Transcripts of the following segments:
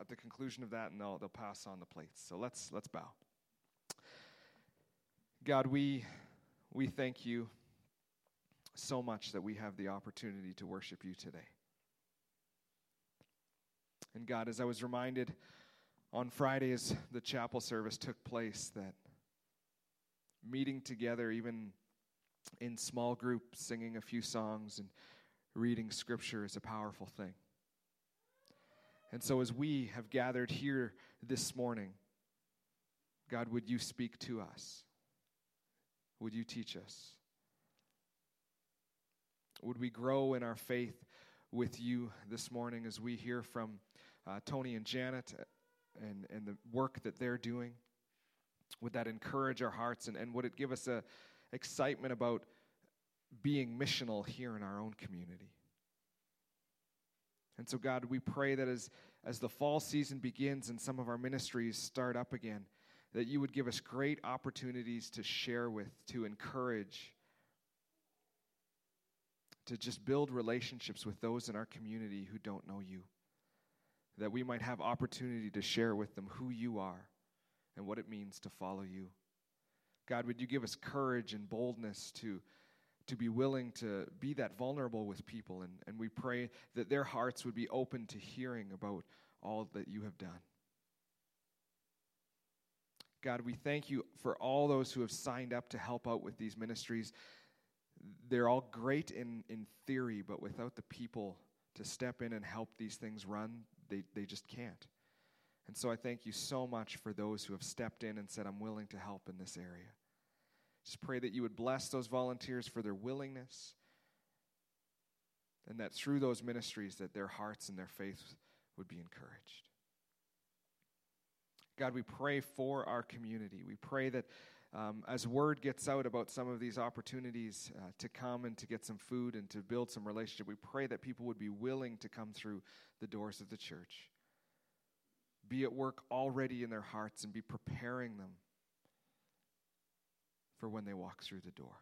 at the conclusion of that, and they'll, they'll pass on the plates. So let's, let's bow. God, we, we thank you so much that we have the opportunity to worship you today. And God, as I was reminded on Friday as the chapel service took place, that meeting together, even in small groups, singing a few songs and reading scripture is a powerful thing. And so, as we have gathered here this morning, God, would you speak to us? Would you teach us? Would we grow in our faith with you this morning as we hear from uh, Tony and Janet and, and the work that they're doing? Would that encourage our hearts and, and would it give us a excitement about being missional here in our own community? And so, God, we pray that as, as the fall season begins and some of our ministries start up again, that you would give us great opportunities to share with, to encourage, to just build relationships with those in our community who don't know you. That we might have opportunity to share with them who you are and what it means to follow you. God, would you give us courage and boldness to to be willing to be that vulnerable with people. And, and we pray that their hearts would be open to hearing about all that you have done. God, we thank you for all those who have signed up to help out with these ministries. They're all great in, in theory, but without the people to step in and help these things run, they, they just can't. And so I thank you so much for those who have stepped in and said, I'm willing to help in this area. Just pray that you would bless those volunteers for their willingness and that through those ministries that their hearts and their faith would be encouraged. God, we pray for our community. We pray that um, as word gets out about some of these opportunities uh, to come and to get some food and to build some relationship, we pray that people would be willing to come through the doors of the church, be at work already in their hearts, and be preparing them for when they walk through the door.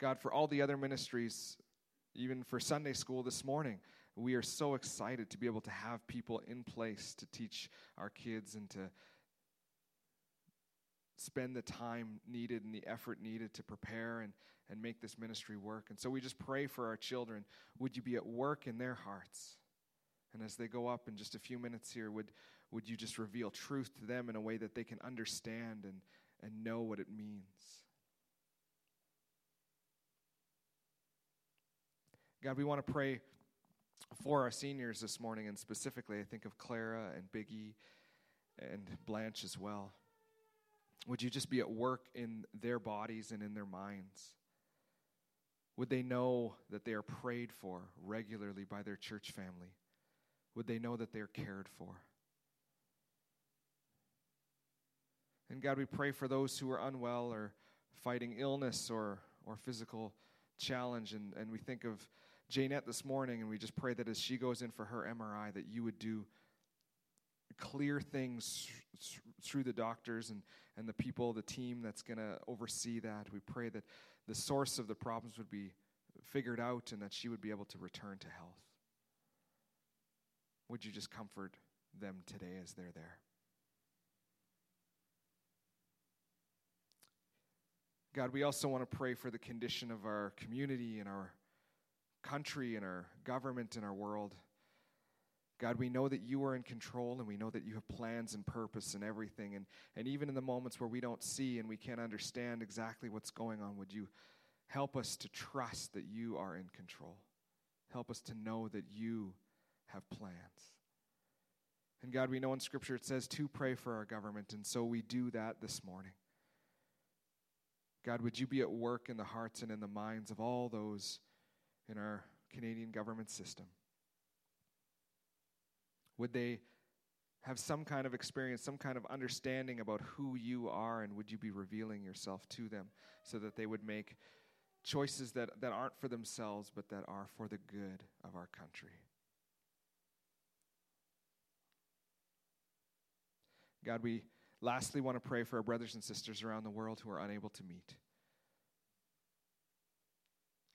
God, for all the other ministries, even for Sunday school this morning, we are so excited to be able to have people in place to teach our kids and to spend the time needed and the effort needed to prepare and, and make this ministry work. And so we just pray for our children. Would you be at work in their hearts? And as they go up in just a few minutes here, would, would you just reveal truth to them in a way that they can understand and, and know what it means? God, we want to pray for our seniors this morning, and specifically, I think of Clara and Biggie and Blanche as well. Would you just be at work in their bodies and in their minds? Would they know that they are prayed for regularly by their church family? Would they know that they are cared for? And God, we pray for those who are unwell or fighting illness or, or physical challenge. And, and we think of Janette this morning, and we just pray that as she goes in for her MRI, that you would do clear things through the doctors and, and the people, the team that's going to oversee that. We pray that the source of the problems would be figured out and that she would be able to return to health. Would you just comfort them today as they're there? God, we also want to pray for the condition of our community and our country and our government and our world. God, we know that you are in control and we know that you have plans and purpose and everything. And, and even in the moments where we don't see and we can't understand exactly what's going on, would you help us to trust that you are in control? Help us to know that you have plans. And God, we know in Scripture it says to pray for our government, and so we do that this morning. God, would you be at work in the hearts and in the minds of all those in our Canadian government system? Would they have some kind of experience, some kind of understanding about who you are, and would you be revealing yourself to them so that they would make choices that, that aren't for themselves, but that are for the good of our country? God, we Lastly, want to pray for our brothers and sisters around the world who are unable to meet.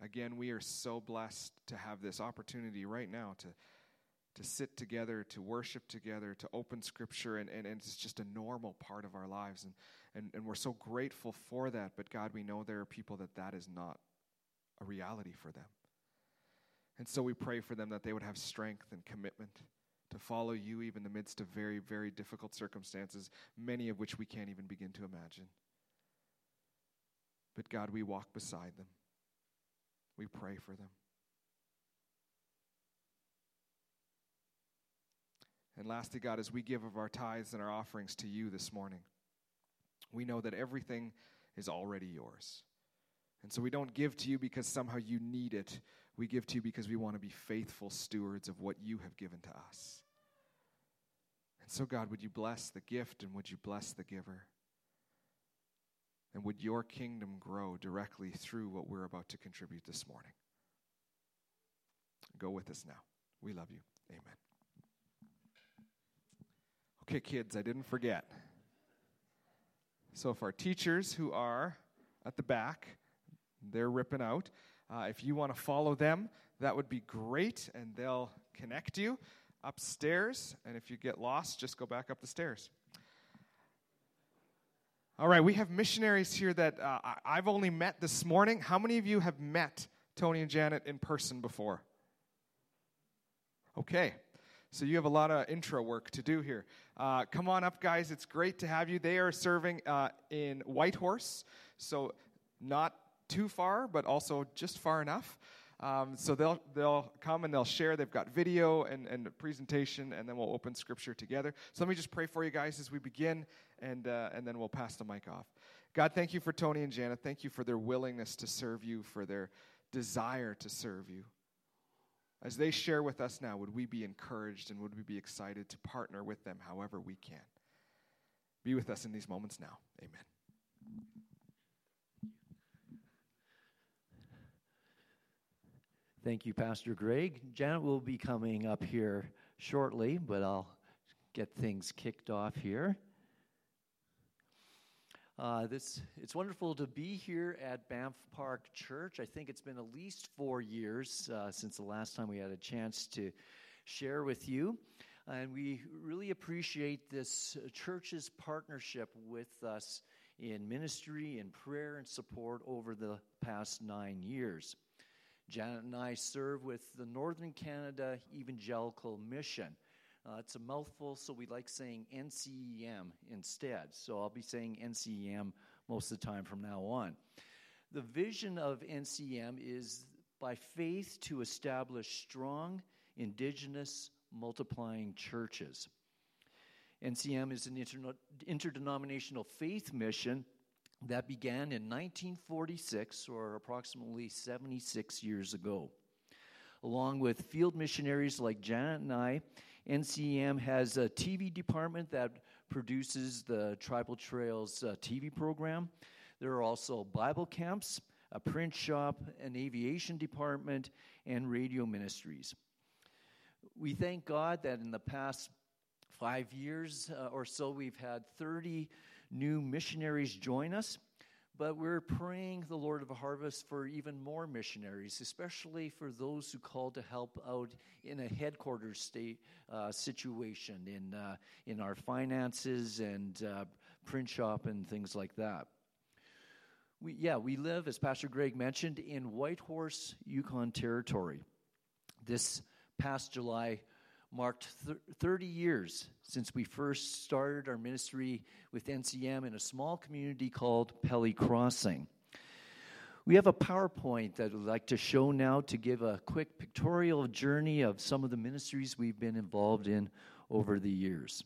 Again, we are so blessed to have this opportunity right now to, to sit together, to worship together, to open Scripture, and, and, and it's just a normal part of our lives. And, and, and we're so grateful for that. But God, we know there are people that that is not a reality for them. And so we pray for them that they would have strength and commitment to follow you even in the midst of very, very difficult circumstances, many of which we can't even begin to imagine. But God, we walk beside them. We pray for them. And lastly, God, as we give of our tithes and our offerings to you this morning, we know that everything is already yours. And so we don't give to you because somehow you need it. We give to you because we want to be faithful stewards of what you have given to us. And so, God, would you bless the gift and would you bless the giver? And would your kingdom grow directly through what we're about to contribute this morning? Go with us now. We love you. Amen. Okay, kids, I didn't forget. So, if our teachers who are at the back, they're ripping out. Uh, if you want to follow them, that would be great, and they'll connect you upstairs. And if you get lost, just go back up the stairs. All right, we have missionaries here that uh, I've only met this morning. How many of you have met Tony and Janet in person before? Okay, so you have a lot of intro work to do here. Uh, come on up, guys. It's great to have you. They are serving uh, in Whitehorse, so not too far, but also just far enough. Um, so they'll they'll come and they'll share. They've got video and and presentation, and then we'll open scripture together. So let me just pray for you guys as we begin, and uh, and then we'll pass the mic off. God, thank you for Tony and Janet. Thank you for their willingness to serve you, for their desire to serve you. As they share with us now, would we be encouraged and would we be excited to partner with them however we can? Be with us in these moments now. Amen. Thank you, Pastor Greg. Janet will be coming up here shortly, but I'll get things kicked off here. Uh, this it's wonderful to be here at Banff Park Church. I think it's been at least four years uh, since the last time we had a chance to share with you, and we really appreciate this church's partnership with us in ministry in prayer and support over the past nine years. Janet and I serve with the Northern Canada Evangelical Mission. Uh, it's a mouthful, so we like saying NCEM instead. So I'll be saying NCEM most of the time from now on. The vision of NCEM is by faith to establish strong, indigenous, multiplying churches. NCM is an interdenominational faith mission that began in 1946, or approximately 76 years ago. Along with field missionaries like Janet and I, NCM has a TV department that produces the Tribal Trails uh, TV program. There are also Bible camps, a print shop, an aviation department, and radio ministries. We thank God that in the past five years uh, or so, we've had 30 new missionaries join us. But we're praying the Lord of Harvest for even more missionaries, especially for those who call to help out in a headquarters state uh, situation, in, uh, in our finances and uh, print shop and things like that. We, yeah, we live, as Pastor Greg mentioned, in Whitehorse, Yukon Territory. This past July, marked 30 years since we first started our ministry with NCM in a small community called Pelly Crossing. We have a PowerPoint that I'd like to show now to give a quick pictorial journey of some of the ministries we've been involved in over the years.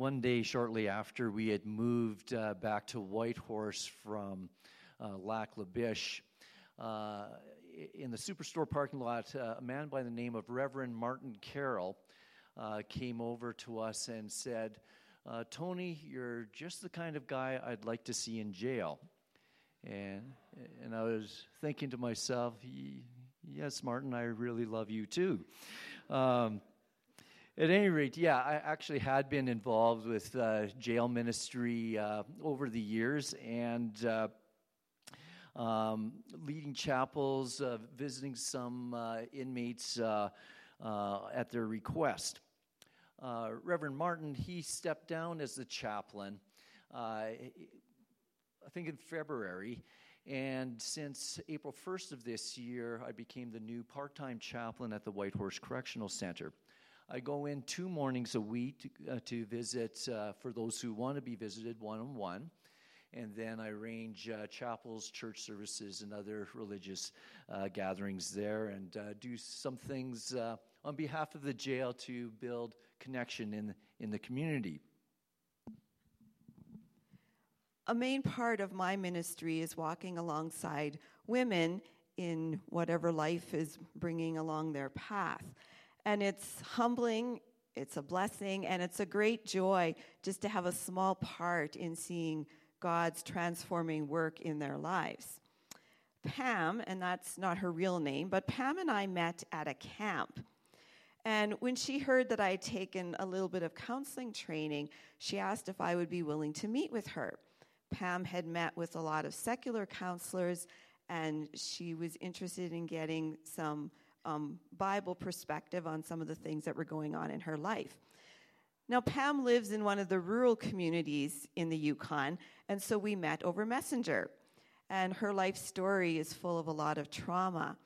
One day shortly after we had moved uh, back to Whitehorse from uh, Lac La Biche, uh, in the superstore parking lot, uh, a man by the name of Reverend Martin Carroll uh, came over to us and said, uh, Tony, you're just the kind of guy I'd like to see in jail. And, and I was thinking to myself, yes, Martin, I really love you too. Um, at any rate, yeah, I actually had been involved with uh, jail ministry uh, over the years and uh, um, leading chapels, uh, visiting some uh, inmates uh, at their request. Reverend Martin, he stepped down as the chaplain, I think in February. And since April 1st of this year, I became the new part time chaplain at the Whitehorse Correctional Center. I go in two mornings a week to, uh, to visit uh, for those who want to be visited one on one. And then I arrange uh, chapels, church services, and other religious uh, gatherings there and uh, do some things uh, on behalf of the jail to build connection in, in the community a main part of my ministry is walking alongside women in whatever life is bringing along their path. And it's humbling, it's a blessing, and it's a great joy just to have a small part in seeing God's transforming work in their lives. Pam, and that's not her real name, but Pam and I met at a camp. And when she heard that I had taken a little bit of counseling training, she asked if I would be willing to meet with her. Pam had met with a lot of secular counselors, and she was interested in getting some um, Bible perspective on some of the things that were going on in her life. Now, Pam lives in one of the rural communities in the Yukon, and so we met over Messenger. And her life story is full of a lot of trauma.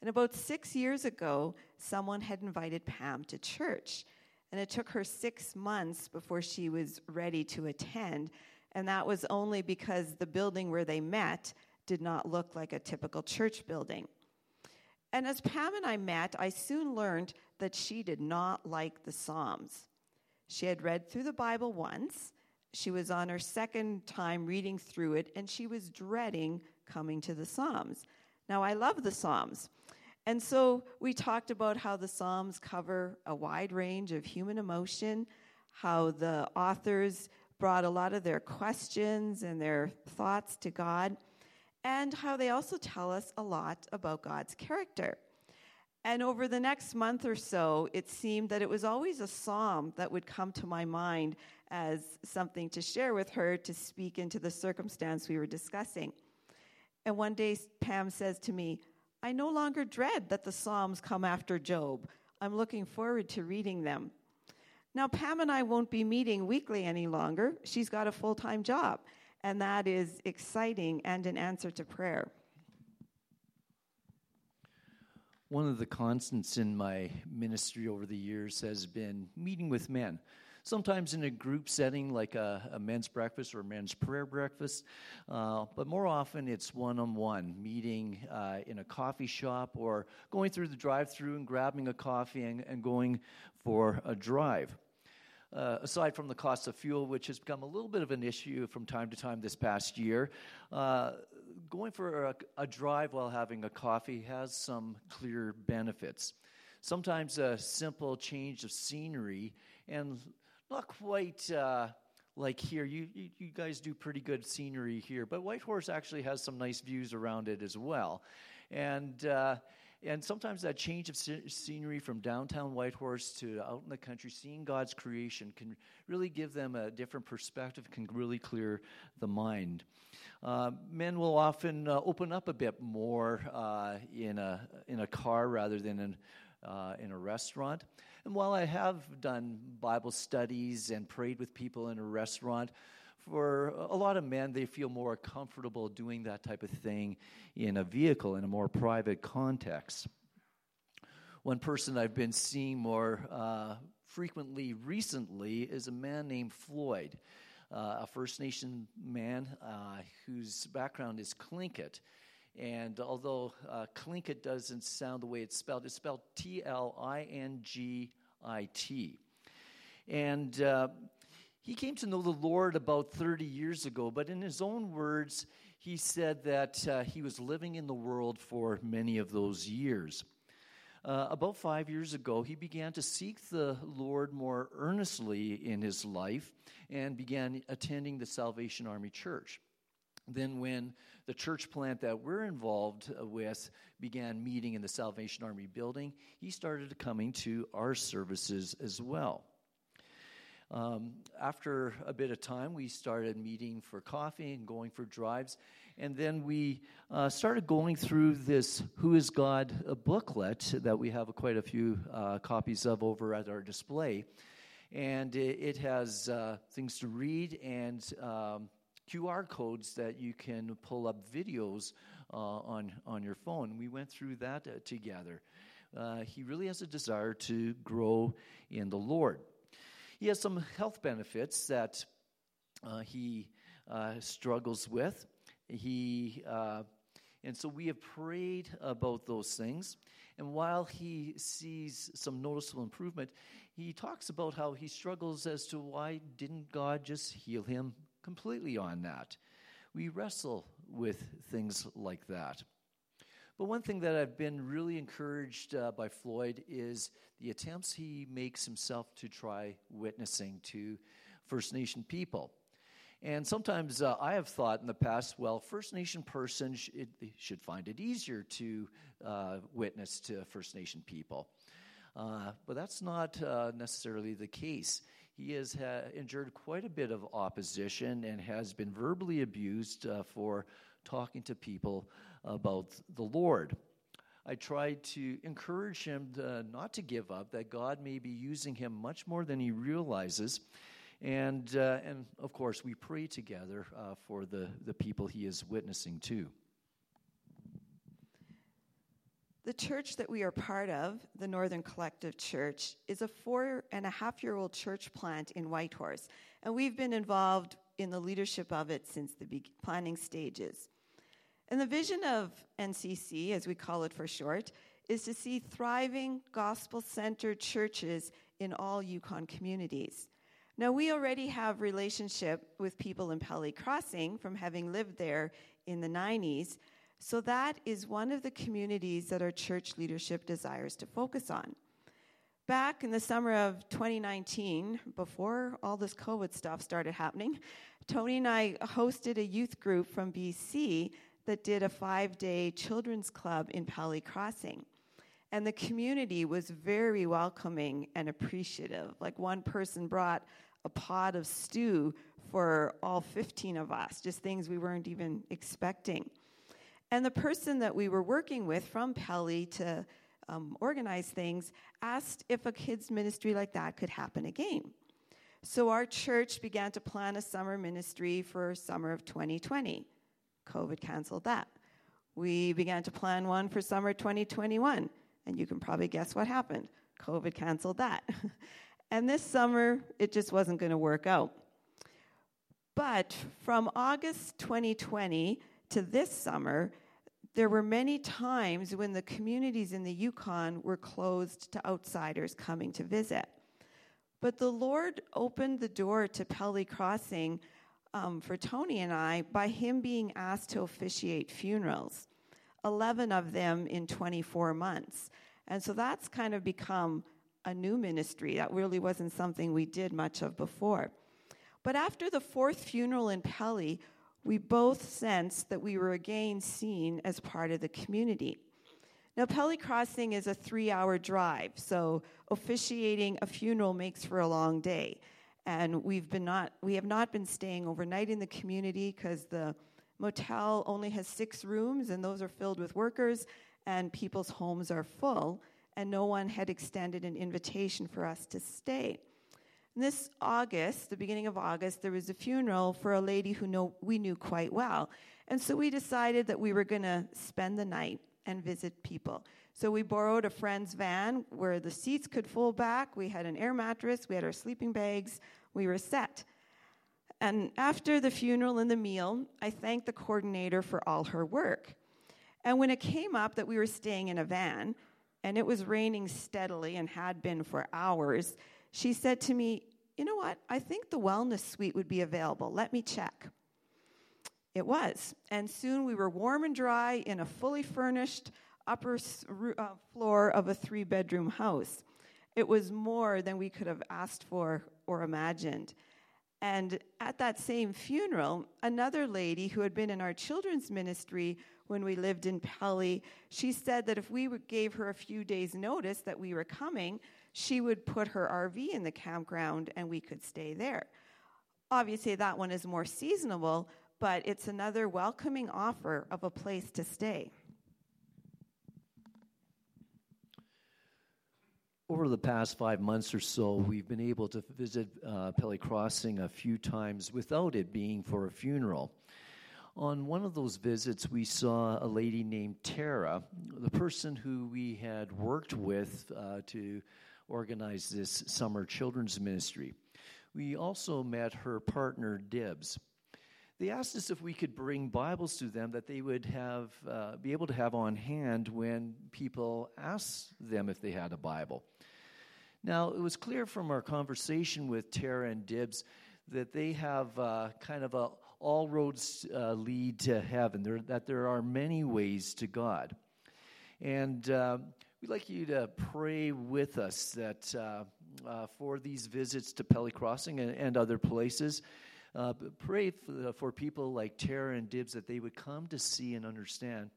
And about six years ago, someone had invited Pam to church. And it took her six months before she was ready to attend and that was only because the building where they met did not look like a typical church building. And as Pam and I met, I soon learned that she did not like the Psalms. She had read through the Bible once, she was on her second time reading through it, and she was dreading coming to the Psalms. Now, I love the Psalms. And so we talked about how the Psalms cover a wide range of human emotion, how the authors brought a lot of their questions and their thoughts to God, and how they also tell us a lot about God's character. And over the next month or so, it seemed that it was always a psalm that would come to my mind as something to share with her to speak into the circumstance we were discussing. And one day, Pam says to me, I no longer dread that the Psalms come after Job. I'm looking forward to reading them. Now, Pam and I won't be meeting weekly any longer. She's got a full time job, and that is exciting and an answer to prayer. One of the constants in my ministry over the years has been meeting with men. Sometimes in a group setting, like a, a men's breakfast or a men's prayer breakfast, uh, but more often it's one on one, meeting uh, in a coffee shop or going through the drive through and grabbing a coffee and, and going for a drive uh, aside from the cost of fuel, which has become a little bit of an issue from time to time this past year, uh, going for a, a, drive while having a coffee has some clear benefits. Sometimes a simple change of scenery, and not quite uh, like here. You, you, you guys do pretty good scenery here, but Whitehorse actually has some nice views around it as well. And uh, and sometimes that change of scenery from downtown Whitehorse to out in the country, seeing God's creation, can really give them a different perspective, can really clear the mind. Uh, men will often uh, open up a bit more uh, in, a, in a car rather than in, uh, in a restaurant. And while I have done Bible studies and prayed with people in a restaurant, for a lot of men, they feel more comfortable doing that type of thing in a vehicle in a more private context. One person I've been seeing more uh, frequently recently is a man named Floyd, uh, a First Nation man uh, whose background is Tlingit. And although uh, doesn't sound the way it's spelled, it's spelled T L I N G I T. And uh, He came to know the Lord about 30 years ago, but in his own words, he said that uh, he was living in the world for many of those years. Uh, about five years ago, he began to seek the Lord more earnestly in his life and began attending the Salvation Army Church. Then, when the church plant that we're involved with began meeting in the Salvation Army building, he started coming to our services as well. Um, after a bit of time, we started meeting for coffee and going for drives. And then we uh, started going through this Who is God booklet that we have quite a few uh, copies of over at our display. And it, has uh, things to read and um, QR codes that you can pull up videos uh, on, on your phone. We went through that uh, together. Uh, he really has a desire to grow in the Lord. He has some health benefits that he struggles with. He, uh, and so we have prayed about those things. And while he sees some noticeable improvement, he talks about how he struggles as to why didn't God just heal him completely on that. We wrestle with things like that. But one thing that I've been really encouraged uh, by Floyd is the attempts he makes himself to try witnessing to First Nation people. And sometimes uh, I have thought in the past, well, First Nation person sh- should find it easier to uh, witness to First Nation people. Uh, but that's not uh, necessarily the case. He has ha- endured quite a bit of opposition and has been verbally abused uh, for talking to people about the Lord. I tried to encourage him to, not to give up, that God may be using him much more than he realizes and, uh, and of course, we pray together uh, for the, the people he is witnessing to. The church that we are part of, the Northern Collective Church, is a four and a half year old church plant in Whitehorse, and we've been involved in the leadership of it since the planning stages. And the vision of NCC, as we call it for short, is to see thriving, gospel centered churches in all Yukon communities. Now, we already have relationship with people in Pelly Crossing from having lived there in the 90s, so that is one of the communities that our church leadership desires to focus on. Back in the summer of 2019, before all this COVID stuff started happening, Tony and I hosted a youth group from BC that did a five day children's club in Pelly Crossing. And the community was very welcoming and appreciative. Like one person brought a pot of stew for all 15 of us, just things we weren't even expecting. And the person that we were working with from Pelly to um, organize things asked if a kids' ministry like that could happen again. So our church began to plan a summer ministry for summer of 2020. COVID canceled that. We began to plan one for summer 2021, and you can probably guess what happened. COVID canceled that. And this summer, it just wasn't going to work out. But from August 2020 to this summer, there were many times when the communities in the Yukon were closed to outsiders coming to visit. But the Lord opened the door to Pelly Crossing um, for Tony and I by him being asked to officiate funerals, 11 of them in 24 months. And so that's kind of become a new ministry. That really wasn't something we did much of before. But after the fourth funeral in Pelly, we both sensed that we were again seen as part of the community. Now, Pelly Crossing is a three hour drive, so officiating a funeral makes for a long day. And we've been not, we have not been staying overnight in the community because the motel only has six rooms, and those are filled with workers, and people's homes are full and no one had extended an invitation for us to stay. this August, the beginning of August, there was a funeral for a lady who know, we knew quite well. And so we decided that we were going to spend the night and visit people. So we borrowed a friend's van where the seats could fold back. We had an air mattress, we had our sleeping bags, we were set. And after the funeral and the meal, I thanked the coordinator for all her work. And when it came up that we were staying in a van, and it was raining steadily and had been for hours, she said to me, you know what? I think the wellness suite would be available. Let me check. It was. And soon we were warm and dry in a fully furnished upper uh, floor of a three bedroom house. It was more than we could have asked for or imagined. And at that same funeral, another lady who had been in our children's ministry when we lived in Pelly, she said that if we gave her a few days' notice that we were coming, she would put her RV in the campground and we could stay there. Obviously, that one is more seasonable, but it's another welcoming offer of a place to stay. Over the past five months or so, we've been able to visit uh, Pelly Crossing a few times without it being for a funeral. On one of those visits, we saw a lady named Tara, the person who we had worked with uh, to organize this summer children's ministry. We also met her partner, Dibs. They asked us if we could bring Bibles to them that they would have, uh, be able to have on hand when people asked them if they had a Bible. Now, it was clear from our conversation with Tara and Dibs that they have uh, kind of a all roads uh, lead to heaven, there, that there are many ways to God. And uh, we'd like you to pray with us that uh, uh for these visits to Pelly Crossing and, and other places. Uh, pray for, for, people like Tara and Dibs that they would come to see and understand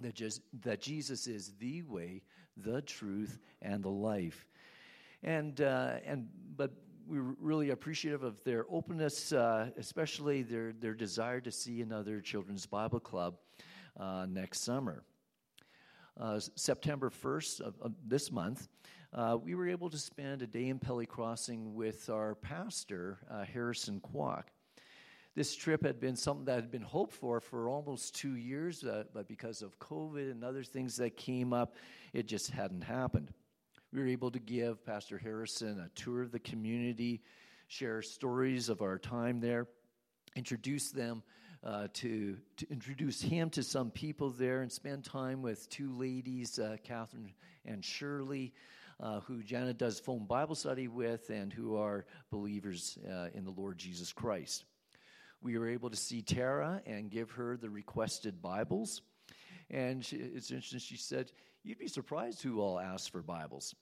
that, just, that Jesus is the way, the truth, and the life. And, uh, and, but we're really appreciative of their openness, uh, especially their, their desire to see another children's Bible club uh, next summer. Uh, September 1st of, of this month, uh, we were able to spend a day in Pelly Crossing with our pastor, uh, Harrison Kwok. This trip had been something that had been hoped for for almost two years, uh, but because of COVID and other things that came up, it just hadn't happened. We were able to give Pastor Harrison a tour of the community, share stories of our time there, introduce them uh, to, to introduce him to some people there, and spend time with two ladies, uh, Catherine and Shirley. Uh, who Janet does phone Bible study with and who are believers uh, in the Lord Jesus Christ. We were able to see Tara and give her the requested Bibles. And she, it's interesting, she said, You'd be surprised who all asks for Bibles.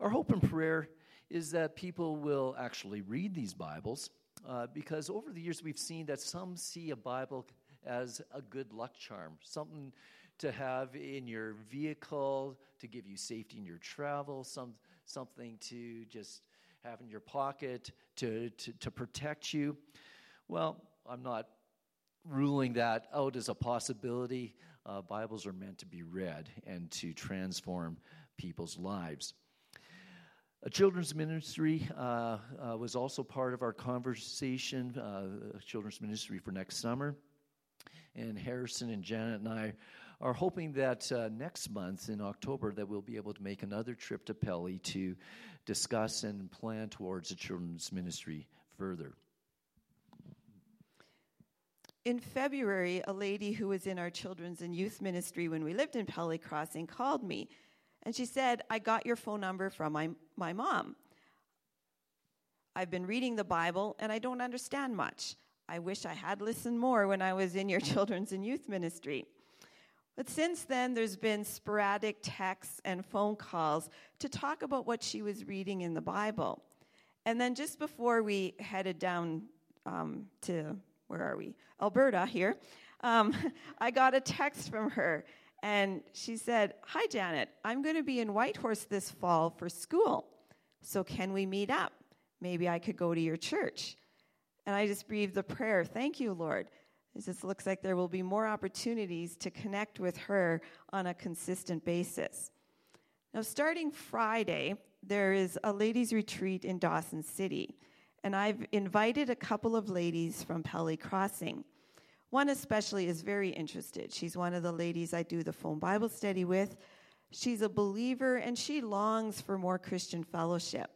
Our hope and prayer is that people will actually read these Bibles uh, because over the years we've seen that some see a Bible as a good luck charm, something to have in your vehicle to give you safety in your travel, some, something to just have in your pocket to, to, to protect you. Well, I'm not ruling that out as a possibility uh, Bibles are meant to be read and to transform people's lives. A children's ministry uh, uh, was also part of our conversation, uh, children's ministry for next summer. And Harrison and Janet and I are hoping that uh, next month in October that we'll be able to make another trip to Pelly to discuss and plan towards the children's ministry further. In February, a lady who was in our children's and youth ministry when we lived in Pelly Crossing called me. And she said, I got your phone number from my, my mom. I've been reading the Bible and I don't understand much. I wish I had listened more when I was in your children's and youth ministry. But since then, there's been sporadic texts and phone calls to talk about what she was reading in the Bible. And then just before we headed down um, to where are we? Alberta here. Um, I got a text from her, and she said, Hi, Janet, I'm going to be in Whitehorse this fall for school. So can we meet up? Maybe I could go to your church. And I just breathed a prayer. Thank you, Lord. It just looks like there will be more opportunities to connect with her on a consistent basis. Now, starting Friday, there is a ladies' retreat in Dawson City and I've invited a couple of ladies from Pelly Crossing. One especially is very interested. She's one of the ladies I do the phone Bible study with. She's a believer and she longs for more Christian fellowship.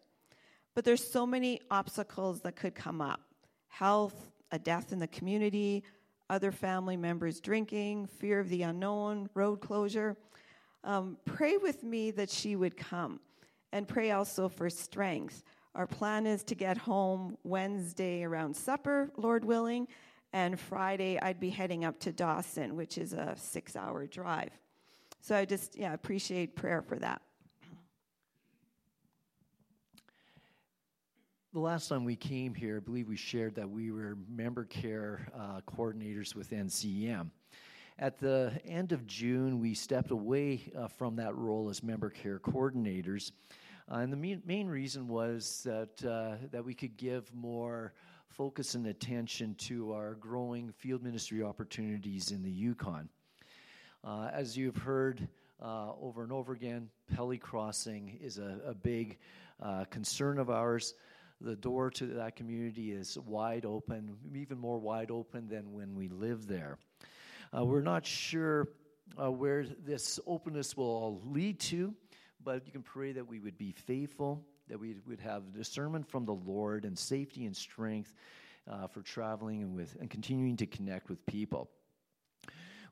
But there's so many obstacles that could come up health, a death in the community, other family members drinking, fear of the unknown, road closure. Um, pray with me that she would come and pray also for strength Our plan is to get home Wednesday around supper, Lord willing, and Friday I'd be heading up to Dawson, which is a six hour drive. So I just, yeah, appreciate prayer for that. The last time we came here, I believe we shared that we were member care uh, coordinators with NCM. At the end of June, we stepped away uh, from that role as member care coordinators. Uh, and the main, main, reason was that, uh, that we could give more focus and attention to our growing field ministry opportunities in the Yukon. Uh, as you've heard uh, over and over again, Pelly Crossing is a, a big concern of ours the door to that community is wide open, even more wide open than when we lived there. Uh, we're not sure uh, where this openness will all lead to, but you can pray that we would be faithful, that we would have discernment from the Lord and safety and strength uh, for traveling and with and continuing to connect with people.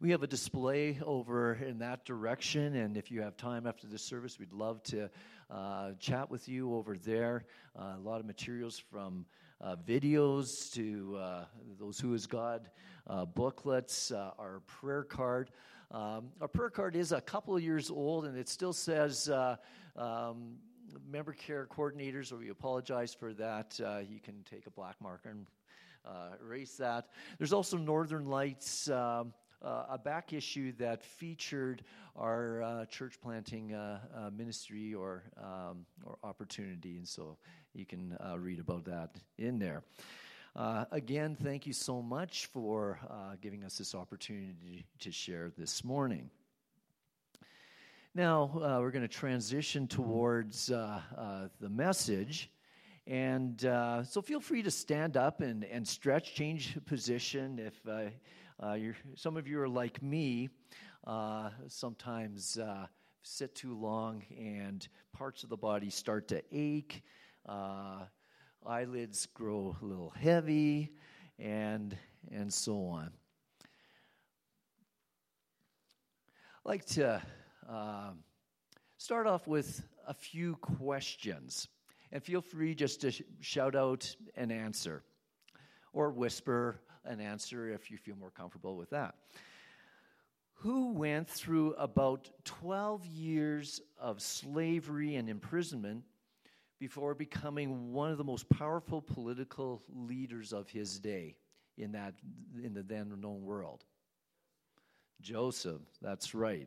We have a display over in that direction, and if you have time after the service, we'd love to uh, chat with you over there. Uh, a lot of materials from uh, videos to uh, those Who is God uh, booklets, uh, our prayer card. Um, our prayer card is a couple of years old, and it still says. Um, member care coordinators, or we apologize for that. you can take a black marker and uh, erase that. There's also Northern Lights um, uh, a back issue that featured our uh, church planting uh, uh, ministry or, um, or opportunity. And so you can uh, read about that in there. Again, thank you so much for giving us this opportunity to share this morning. Now, we're going to transition towards the message. And uh, so feel free to stand up and, and stretch, change position if uh, uh, some of you are like me, uh, sometimes uh, sit too long and parts of the body start to ache, uh, eyelids grow a little heavy, and, and so on. I'd like to um, start off with a few questions. And feel free just to sh- shout out an answer or whisper an answer if you feel more comfortable with that. Who went through about 12 years of slavery and imprisonment before becoming one of the most powerful political leaders of his day in, that, in the then known world? Joseph, that's right.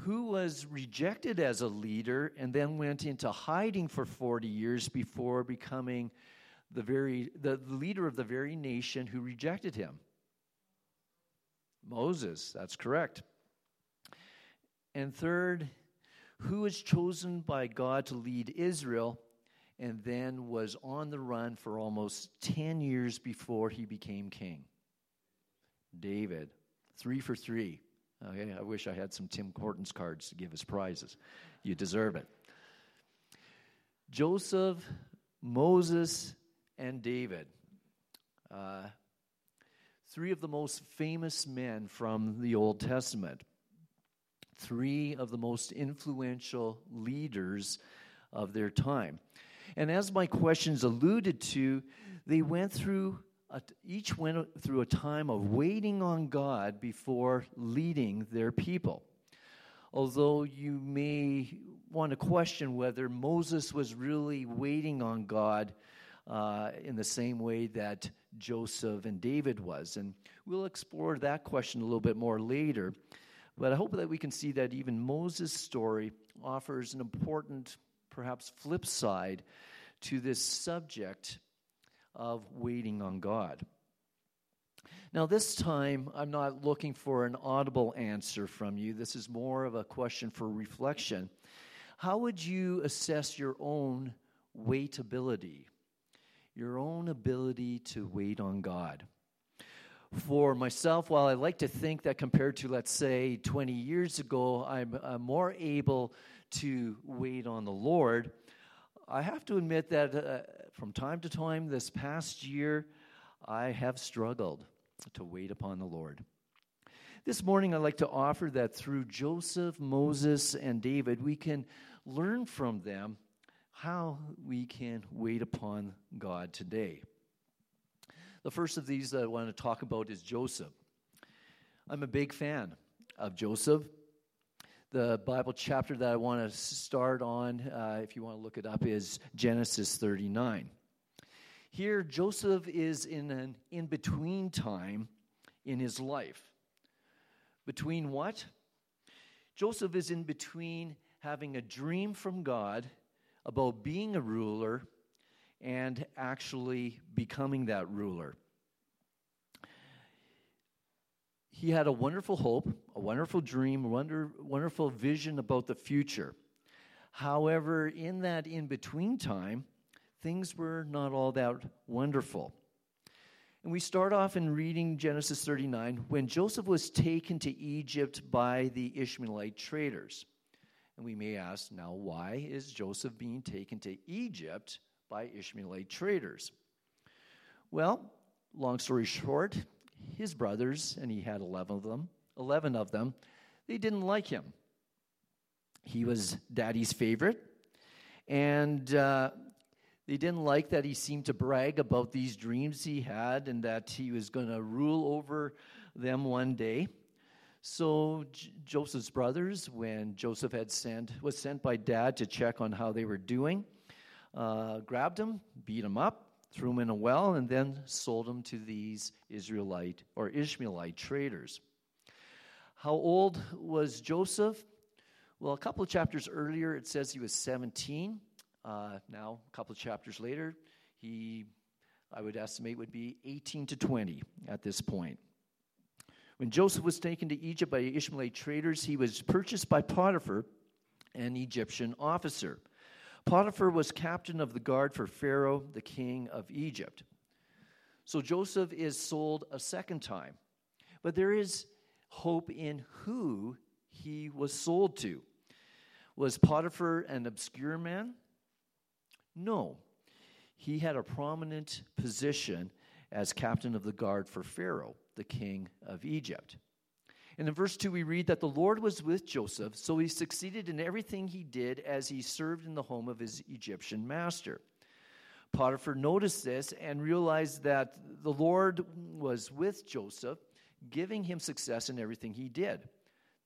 Who was rejected as a leader and then went into hiding for 40 years before becoming the very the leader of the very nation who rejected him. Moses, that's correct. And third, who was chosen by God to lead Israel and then was on the run for almost 10 years before he became king? David. Three for three. Okay, I wish I had some Tim Hortons cards to give as prizes. You deserve it. Joseph, Moses, and David. Uh, three of the most famous men from the Old Testament, three of the most influential leaders of their time. And as my questions alluded to, they went through a, each went through a time of waiting on God before leading their people. Although you may want to question whether Moses was really waiting on God uh, in the same way that Joseph and David was. And we'll explore that question a little bit more later. But I hope that we can see that even Moses' story offers an important, perhaps flip side to this subject of waiting on God. Now, this time, I'm not looking for an audible answer from you. This is more of a question for reflection. How would you assess your own waitability? your own ability to wait on God. For myself, while I like to think that compared to, let's say, 20 years ago, I'm, more able to wait on the Lord, I have to admit that uh, from time to time this past year, I have struggled to wait upon the Lord. This morning, I'd like to offer that through Joseph, Moses, and David, we can learn from them how we can wait upon God today. The first of these that I want to talk about is Joseph. I'm a big fan of Joseph. The Bible chapter that I want to start on, uh, if you want to look it up, is Genesis 39. Here, Joseph is in an in between time in his life. Between what? Joseph is in between having a dream from God about being a ruler and actually becoming that ruler. He had a wonderful hope, a wonderful dream, a wonder, wonderful vision about the future. However, in that in between time, things were not all that wonderful. And we start off in reading Genesis 39 when Joseph was taken to Egypt by the Ishmaelite traders. And we may ask, now, why is Joseph being taken to Egypt by Ishmaelite traders? Well, long story short, his brothers, and he had 11 of them, 11 of them, they didn't like him. He was daddy's favorite, and uh, they didn't like that he seemed to brag about these dreams he had and that he was going to rule over them one day. So J- Joseph's brothers, when Joseph had sent was sent by dad to check on how they were doing, uh, grabbed him, beat him up, threw him in a well, and then sold him to these Israelite or Ishmaelite traders. How old was Joseph? Well, a couple of chapters earlier, it says he was 17. Uh, now, a couple of chapters later, he, I would estimate, would be 18 to 20 at this point. When Joseph was taken to Egypt by Ishmaelite traders, he was purchased by Potiphar, an Egyptian officer. Potiphar was captain of the guard for Pharaoh, the king of Egypt. So Joseph is sold a second time. But there is hope in who he was sold to. Was Potiphar an obscure man? No. He had a prominent position as captain of the guard for Pharaoh, the king of Egypt. And in verse 2, we read that the Lord was with Joseph, so he succeeded in everything he did as he served in the home of his Egyptian master. Potiphar noticed this and realized that the Lord was with Joseph, giving him success in everything he did.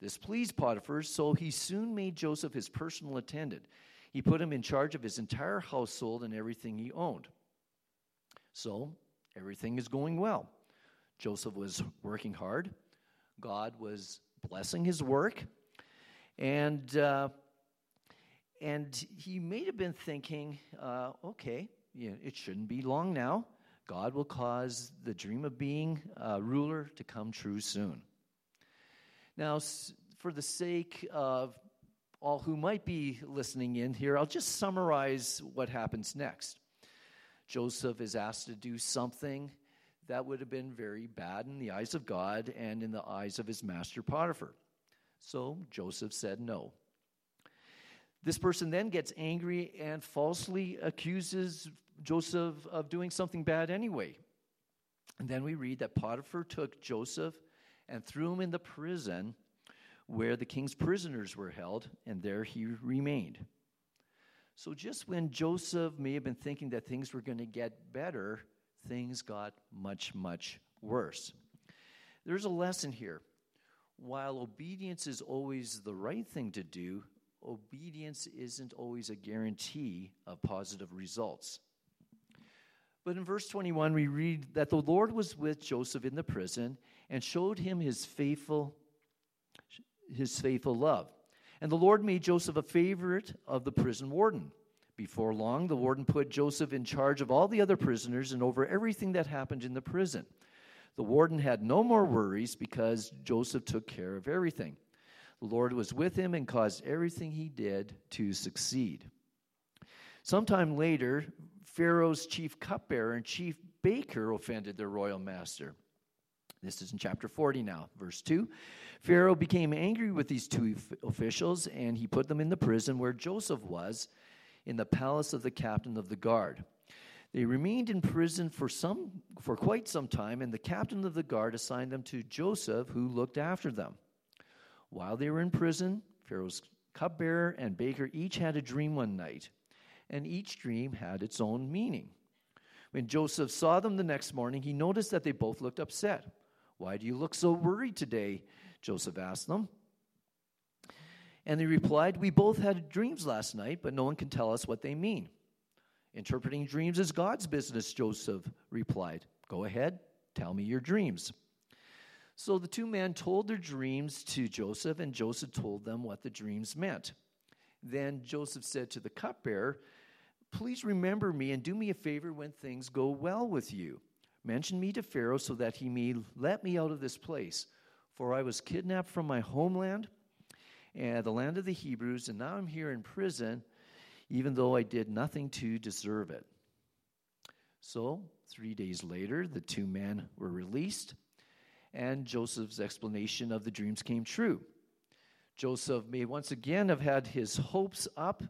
This pleased Potiphar, so he soon made Joseph his personal attendant. He put him in charge of his entire household and everything he owned. So, everything is going well. Joseph was working hard, God was blessing his work, and, uh, and he may have been thinking, uh, okay, you know, it shouldn't be long now. God will cause the dream of being a ruler to come true soon. Now, for the sake of all who might be listening in here, I'll just summarize what happens next. Joseph is asked to do something that would have been very bad in the eyes of God and in the eyes of his master Potiphar. So Joseph said no. This person then gets angry and falsely accuses Joseph of doing something bad anyway. And then we read that Potiphar took Joseph and threw him in the prison where the king's prisoners were held, and there he remained. So, just when Joseph may have been thinking that things were going to get better, things got much, much worse. There's a lesson here. While obedience is always the right thing to do, obedience isn't always a guarantee of positive results. But in verse 21, we read that the Lord was with Joseph in the prison and showed him his faithful, his faithful love. And the Lord made Joseph a favorite of the prison warden. Before long, the warden put Joseph in charge of all the other prisoners and over everything that happened in the prison. The warden had no more worries because Joseph took care of everything. The Lord was with him and caused everything he did to succeed. Sometime later, Pharaoh's chief cupbearer and chief baker offended their royal master. This is in chapter 40 now, verse 2. Pharaoh became angry with these two officials and he put them in the prison where Joseph was in the palace of the captain of the guard. They remained in prison for some for quite some time, and the captain of the guard assigned them to Joseph, who looked after them. While they were in prison, Pharaoh's cupbearer and baker each had a dream one night, and each dream had its own meaning. When Joseph saw them the next morning, he noticed that they both looked upset. Why do you look so worried today? Joseph asked them. And they replied, We both had dreams last night, but no one can tell us what they mean. Interpreting dreams is God's business, Joseph replied. Go ahead, tell me your dreams. So the two men told their dreams to Joseph, and Joseph told them what the dreams meant. Then Joseph said to the cupbearer, Please remember me and do me a favor when things go well with you. Mention me to Pharaoh so that he may let me out of this place. For I was kidnapped from my homeland and the land of the Hebrews, and now I'm here in prison, even though I did nothing to deserve it. So, three days later, the two men were released, and Joseph's explanation of the dreams came true. Joseph may once again have had his hopes up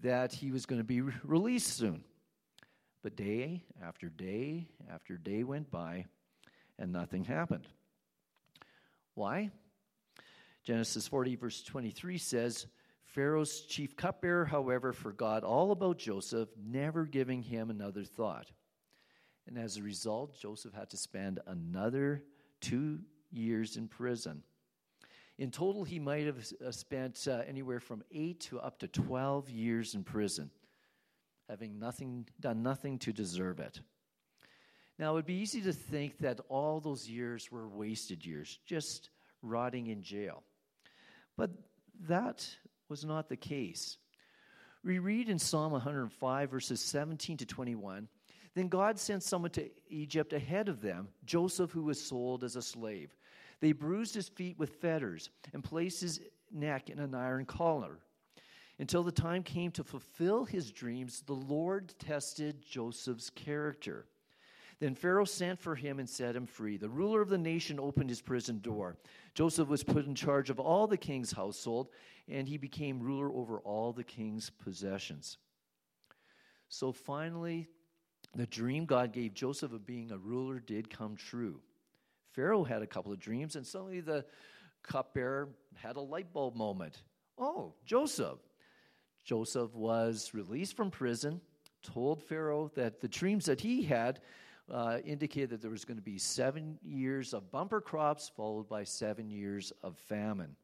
that he was going to be released soon. But day after day after day went by, and nothing happened. Why? Genesis 40, verse 23 says, Pharaoh's chief cupbearer, however, forgot all about Joseph, never giving him another thought. And as a result, Joseph had to spend another two years in prison. In total, he might have uh, spent uh, anywhere from eight to up to 12 years in prison, having nothing, done nothing to deserve it. Now, it would be easy to think that all those years were wasted years, just rotting in jail. But that was not the case. We read in Psalm 105, verses 17 to 21 Then God sent someone to Egypt ahead of them, Joseph, who was sold as a slave. They bruised his feet with fetters and placed his neck in an iron collar. Until the time came to fulfill his dreams, the Lord tested Joseph's character. Then Pharaoh sent for him and set him free. The ruler of the nation opened his prison door. Joseph was put in charge of all the king's household, and he became ruler over all the king's possessions. So finally, the dream God gave Joseph of being a ruler did come true. Pharaoh had a couple of dreams, and suddenly the cupbearer had a light bulb moment. Oh, Joseph. Joseph was released from prison, told Pharaoh that the dreams that he had uh, indicated that there was going to be seven years of bumper crops, followed by seven years of famine.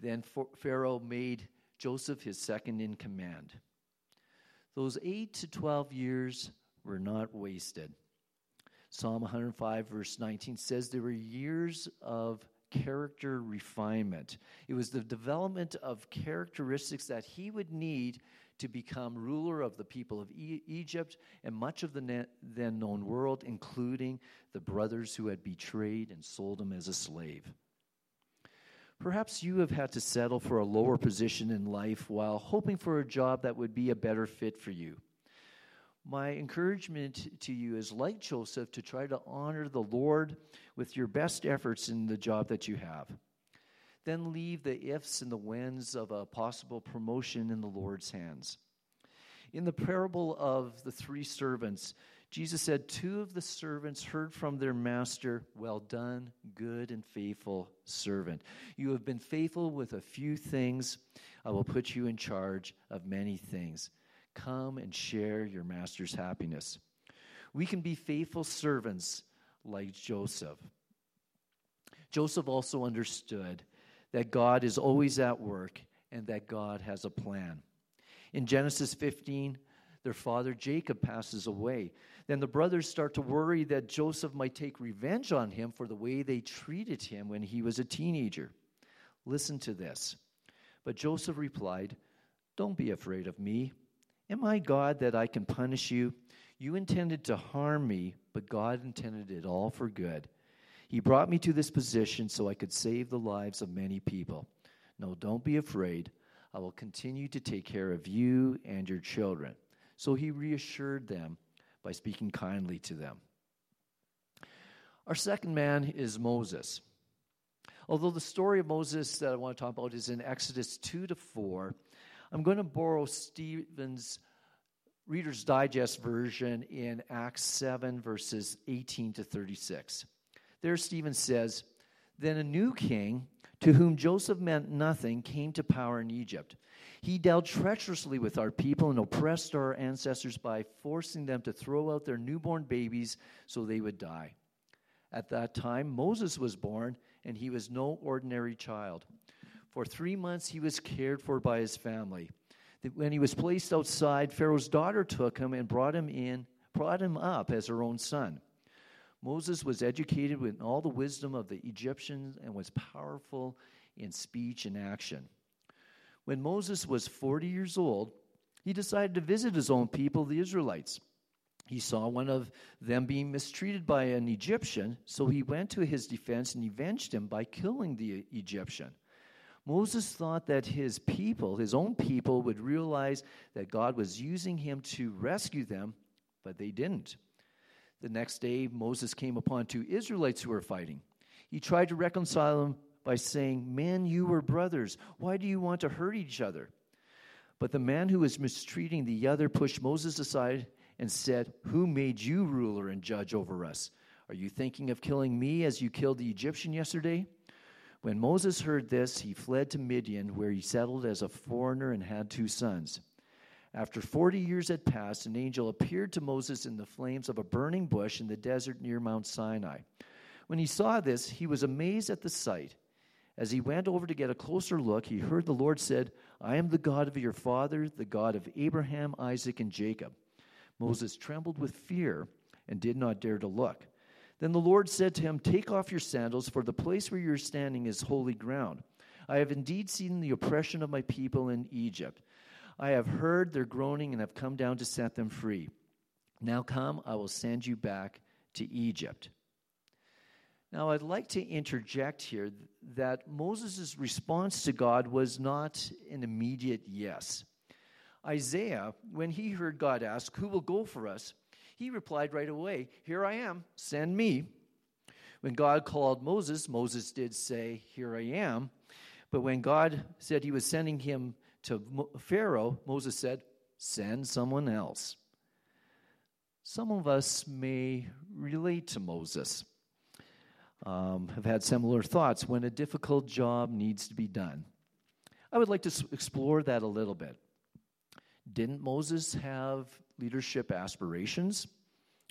Then Pharaoh made Joseph his second in command. Those eight to 12 years were not wasted. Psalm 105, verse 19 says there were years of character refinement. It was the development of characteristics that he would need to become ruler of the people of e- Egypt and much of the then known world, including the brothers who had betrayed and sold him as a slave. Perhaps you have had to settle for a lower position in life while hoping for a job that would be a better fit for you my encouragement to you is like Joseph to try to honor the Lord with your best efforts in the job that you have. Then leave the ifs and the whens of a possible promotion in the Lord's hands. In the parable of the three servants, Jesus said, Two of the servants heard from their master, Well done, good and faithful servant. You have been faithful with a few things. I will put you in charge of many things. Come and share your master's happiness. We can be faithful servants like Joseph. Joseph also understood that God is always at work and that God has a plan. In Genesis 15, their father Jacob passes away. Then the brothers start to worry that Joseph might take revenge on him for the way they treated him when he was a teenager. Listen to this. But Joseph replied, Don't be afraid of me. Am I God that I can punish you? You intended to harm me, but God intended it all for good. He brought me to this position so I could save the lives of many people. No, don't be afraid. I will continue to take care of you and your children. So he reassured them by speaking kindly to them. Our second man is Moses. Although the story of Moses that I want to talk about is in Exodus 2 to 4, I'm going to borrow Stephen's Reader's Digest version in Acts 7, verses 18 to 36. There, Stephen says, Then a new king, to whom Joseph meant nothing, came to power in Egypt. He dealt treacherously with our people and oppressed our ancestors by forcing them to throw out their newborn babies so they would die. At that time, Moses was born, and he was no ordinary child. For three months, he was cared for by his family. When he was placed outside, Pharaoh's daughter took him and brought him in, brought him up as her own son. Moses was educated with all the wisdom of the Egyptians and was powerful in speech and action. When Moses was 40 years old, he decided to visit his own people, the Israelites. He saw one of them being mistreated by an Egyptian, so he went to his defense and avenged him by killing the Egyptian. Moses thought that his people, his own people, would realize that God was using him to rescue them, but they didn't. The next day, Moses came upon two Israelites who were fighting. He tried to reconcile them by saying, Men, you were brothers. Why do you want to hurt each other? But the man who was mistreating the other pushed Moses aside and said, Who made you ruler and judge over us? Are you thinking of killing me as you killed the Egyptian yesterday? When Moses heard this, he fled to Midian, where he settled as a foreigner and had two sons. After 40 years had passed, an angel appeared to Moses in the flames of a burning bush in the desert near Mount Sinai. When he saw this, he was amazed at the sight. As he went over to get a closer look, he heard the Lord said, I am the God of your father, the God of Abraham, Isaac, and Jacob. Moses trembled with fear and did not dare to look. Then the Lord said to him, Take off your sandals, for the place where you are standing is holy ground. I have indeed seen the oppression of my people in Egypt. I have heard their groaning and have come down to set them free. Now come, I will send you back to Egypt. Now, I'd like to interject here that Moses' response to God was not an immediate yes. Isaiah, when he heard God ask, Who will go for us? he replied right away, Here I am, send me. When God called Moses, Moses did say, Here I am. But when God said he was sending him to Pharaoh, Moses said, Send someone else. Some of us may relate to Moses um, have had similar thoughts when a difficult job needs to be done. I would like to explore that a little bit. Didn't Moses have leadership aspirations?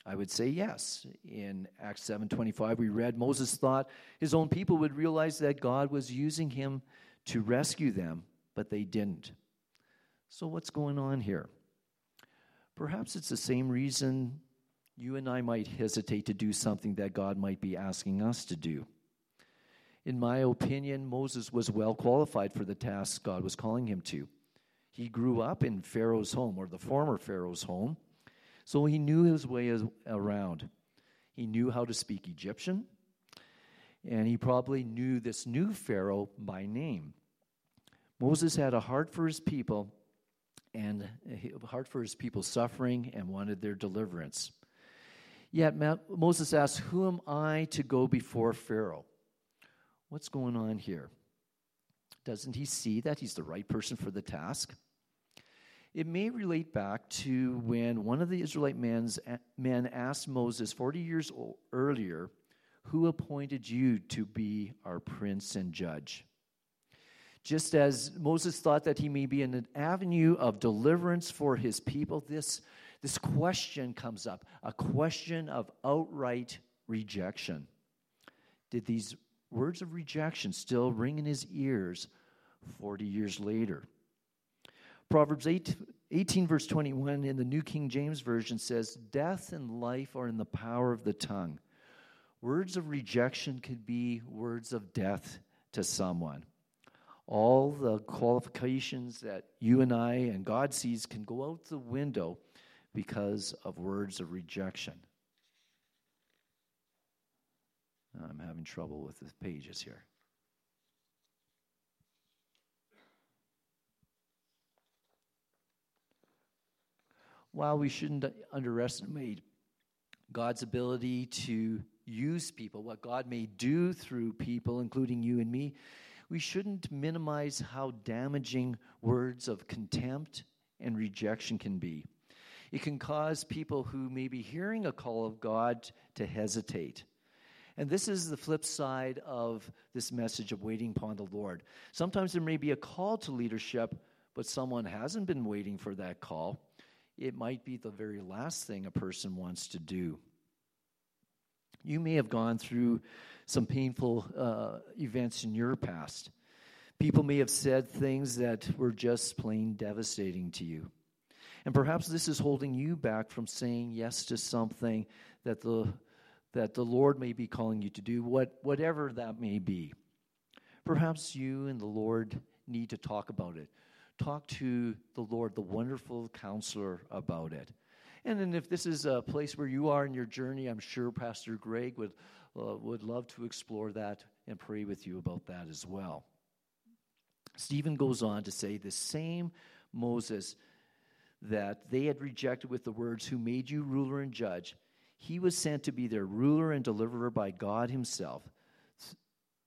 I would say yes. In Acts 7:25 we read Moses thought his own people would realize that God was using him to rescue them, but they didn't. So what's going on here? Perhaps it's the same reason you and I might hesitate to do something that God might be asking us to do. In my opinion, Moses was well qualified for the task God was calling him to. He grew up in Pharaoh's home, or the former Pharaoh's home, so he knew his way around. He knew how to speak Egyptian, and he probably knew this new Pharaoh by name. Moses had a heart for his people and a heart for his people suffering and wanted their deliverance. Yet Moses asks, Who am I to go before Pharaoh? What's going on here? Doesn't he see that he's the right person for the task? It may relate back to when one of the Israelite men asked Moses 40 years earlier, Who appointed you to be our prince and judge? Just as Moses thought that he may be an avenue of deliverance for his people, this this question comes up a question of outright rejection. Did these words of rejection still ring in his ears 40 years later? Proverbs 8, 18, verse 21 in the New King James Version says, Death and life are in the power of the tongue. Words of rejection could be words of death to someone. All the qualifications that you and I and God sees can go out the window because of words of rejection. I'm having trouble with the pages here. While we shouldn't underestimate God's ability to use people, what God may do through people, including you and me, we shouldn't minimize how damaging words of contempt and rejection can be. It can cause people who may be hearing a call of God to hesitate. And this is the flip side of this message of waiting upon the Lord. Sometimes there may be a call to leadership, but someone hasn't been waiting for that call, it might be the very last thing a person wants to do. You may have gone through some painful uh, events in your past. People may have said things that were just plain devastating to you. And perhaps this is holding you back from saying yes to something that the, that the Lord may be calling you to do, what, whatever that may be. Perhaps you and the Lord need to talk about it. Talk to the Lord, the wonderful counselor, about it. And then, if this is a place where you are in your journey, I'm sure Pastor Greg would, Uh, would love to explore that and pray with you about that as well. Stephen goes on to say the same Moses that they had rejected with the words, Who made you ruler and judge, he was sent to be their ruler and deliverer by God Himself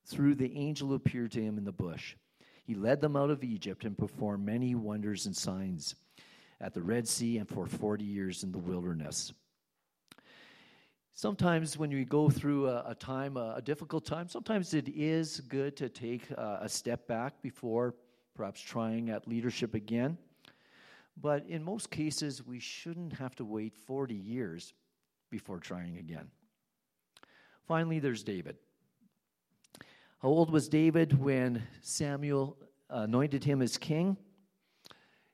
through the angel who appeared to him in the bush. He led them out of Egypt and performed many wonders and signs at the Red Sea and for 40 years in the wilderness. Sometimes, when we go through a, a time, a, a, difficult time, sometimes it is good to take a step back before perhaps trying at leadership again. But in most cases, we shouldn't have to wait 40 years before trying again. Finally, there's David. How old was David when Samuel anointed him as king?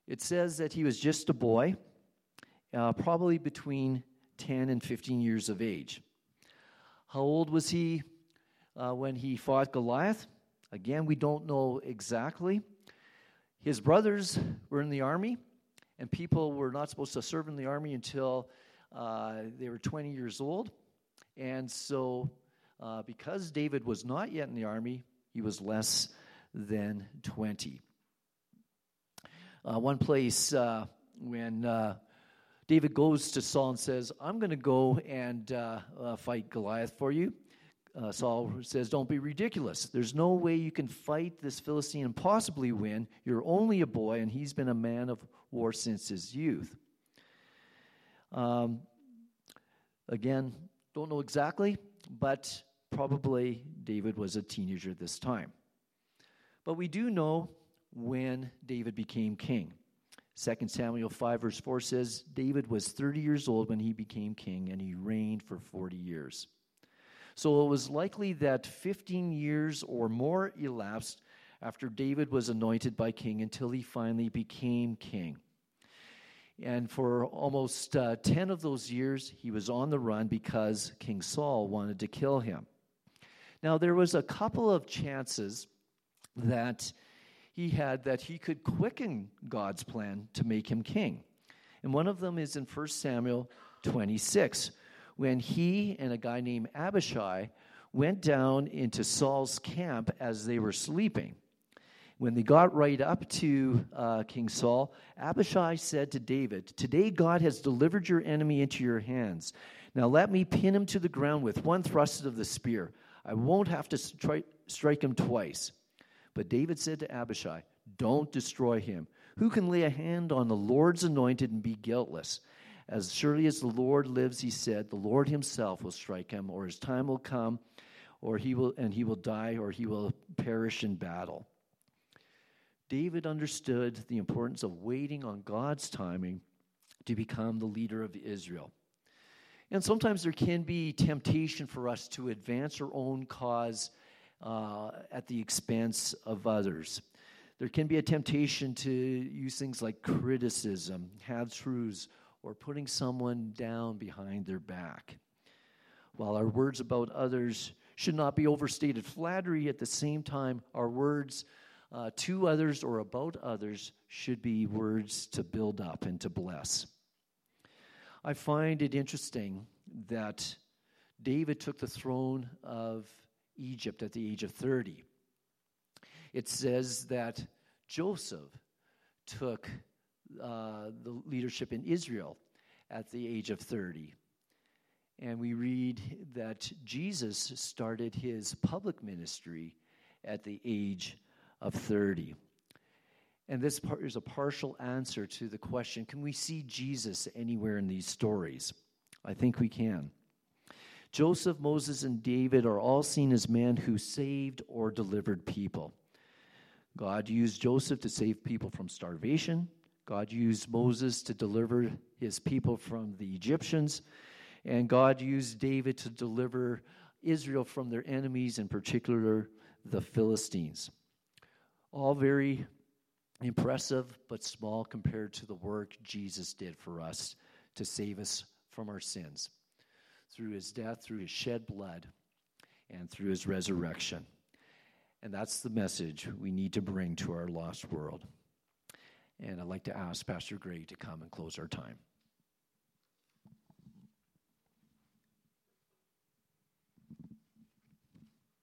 It says that he was just a boy, uh, probably between 10 and 15 years of age. How old was he uh, when he fought Goliath? Again, we don't know exactly. His brothers were in the army, and people were not supposed to serve in the army until uh, they were 20 years old. And so uh, because David was not yet in the army, he was less than 20. Uh, one place uh, when uh, David goes to Saul and says, I'm going to go and uh, uh, fight Goliath for you. Saul says, Don't be ridiculous. There's no way you can fight this Philistine and possibly win. You're only a boy, and he's been a man of war since his youth. Um, again, don't know exactly, but probably David was a teenager this time. But we do know when David became king. 2 Samuel 5, verse 4 says, David was 30 years old when he became king, and he reigned for 40 years. So it was likely that 15 years or more elapsed after David was anointed by king until he finally became king. And for almost uh, 10 of those years, he was on the run because King Saul wanted to kill him. Now, there was a couple of chances that he had that he could quicken God's plan to make him king. And one of them is in 1 Samuel 26, when he and a guy named Abishai went down into Saul's camp as they were sleeping. When they got right up to uh, King Saul, Abishai said to David, Today God has delivered your enemy into your hands. Now let me pin him to the ground with one thrust of the spear. I won't have to stri- strike him twice. But David said to Abishai, Don't destroy him. Who can lay a hand on the Lord's anointed and be guiltless? As surely as the Lord lives, he said, the Lord himself will strike him, or his time will come, or he will and he will die, or he will perish in battle. David understood the importance of waiting on God's timing to become the leader of Israel. And sometimes there can be temptation for us to advance our own cause uh, at the expense of others. There can be a temptation to use things like criticism, half truths, or putting someone down behind their back. While our words about others should not be overstated flattery, at the same time, our words uh, to others or about others should be words to build up and to bless. I find it interesting that David took the throne of Egypt at the age of 30. It says that Joseph took uh, the leadership in Israel at the age of 30. And we read that Jesus started his public ministry at the age of 30. And this part is a partial answer to the question can we see Jesus anywhere in these stories? I think we can. Joseph, Moses, and David are all seen as men who saved or delivered people. God used Joseph to save people from starvation. God used Moses to deliver his people from the Egyptians. And God used David to deliver Israel from their enemies, in particular the Philistines. All very impressive, but small compared to the work Jesus did for us to save us from our sins through his death, through his shed blood, and through his resurrection. And that's the message we need to bring to our lost world. And I'd like to ask Pastor Gray to come and close our time.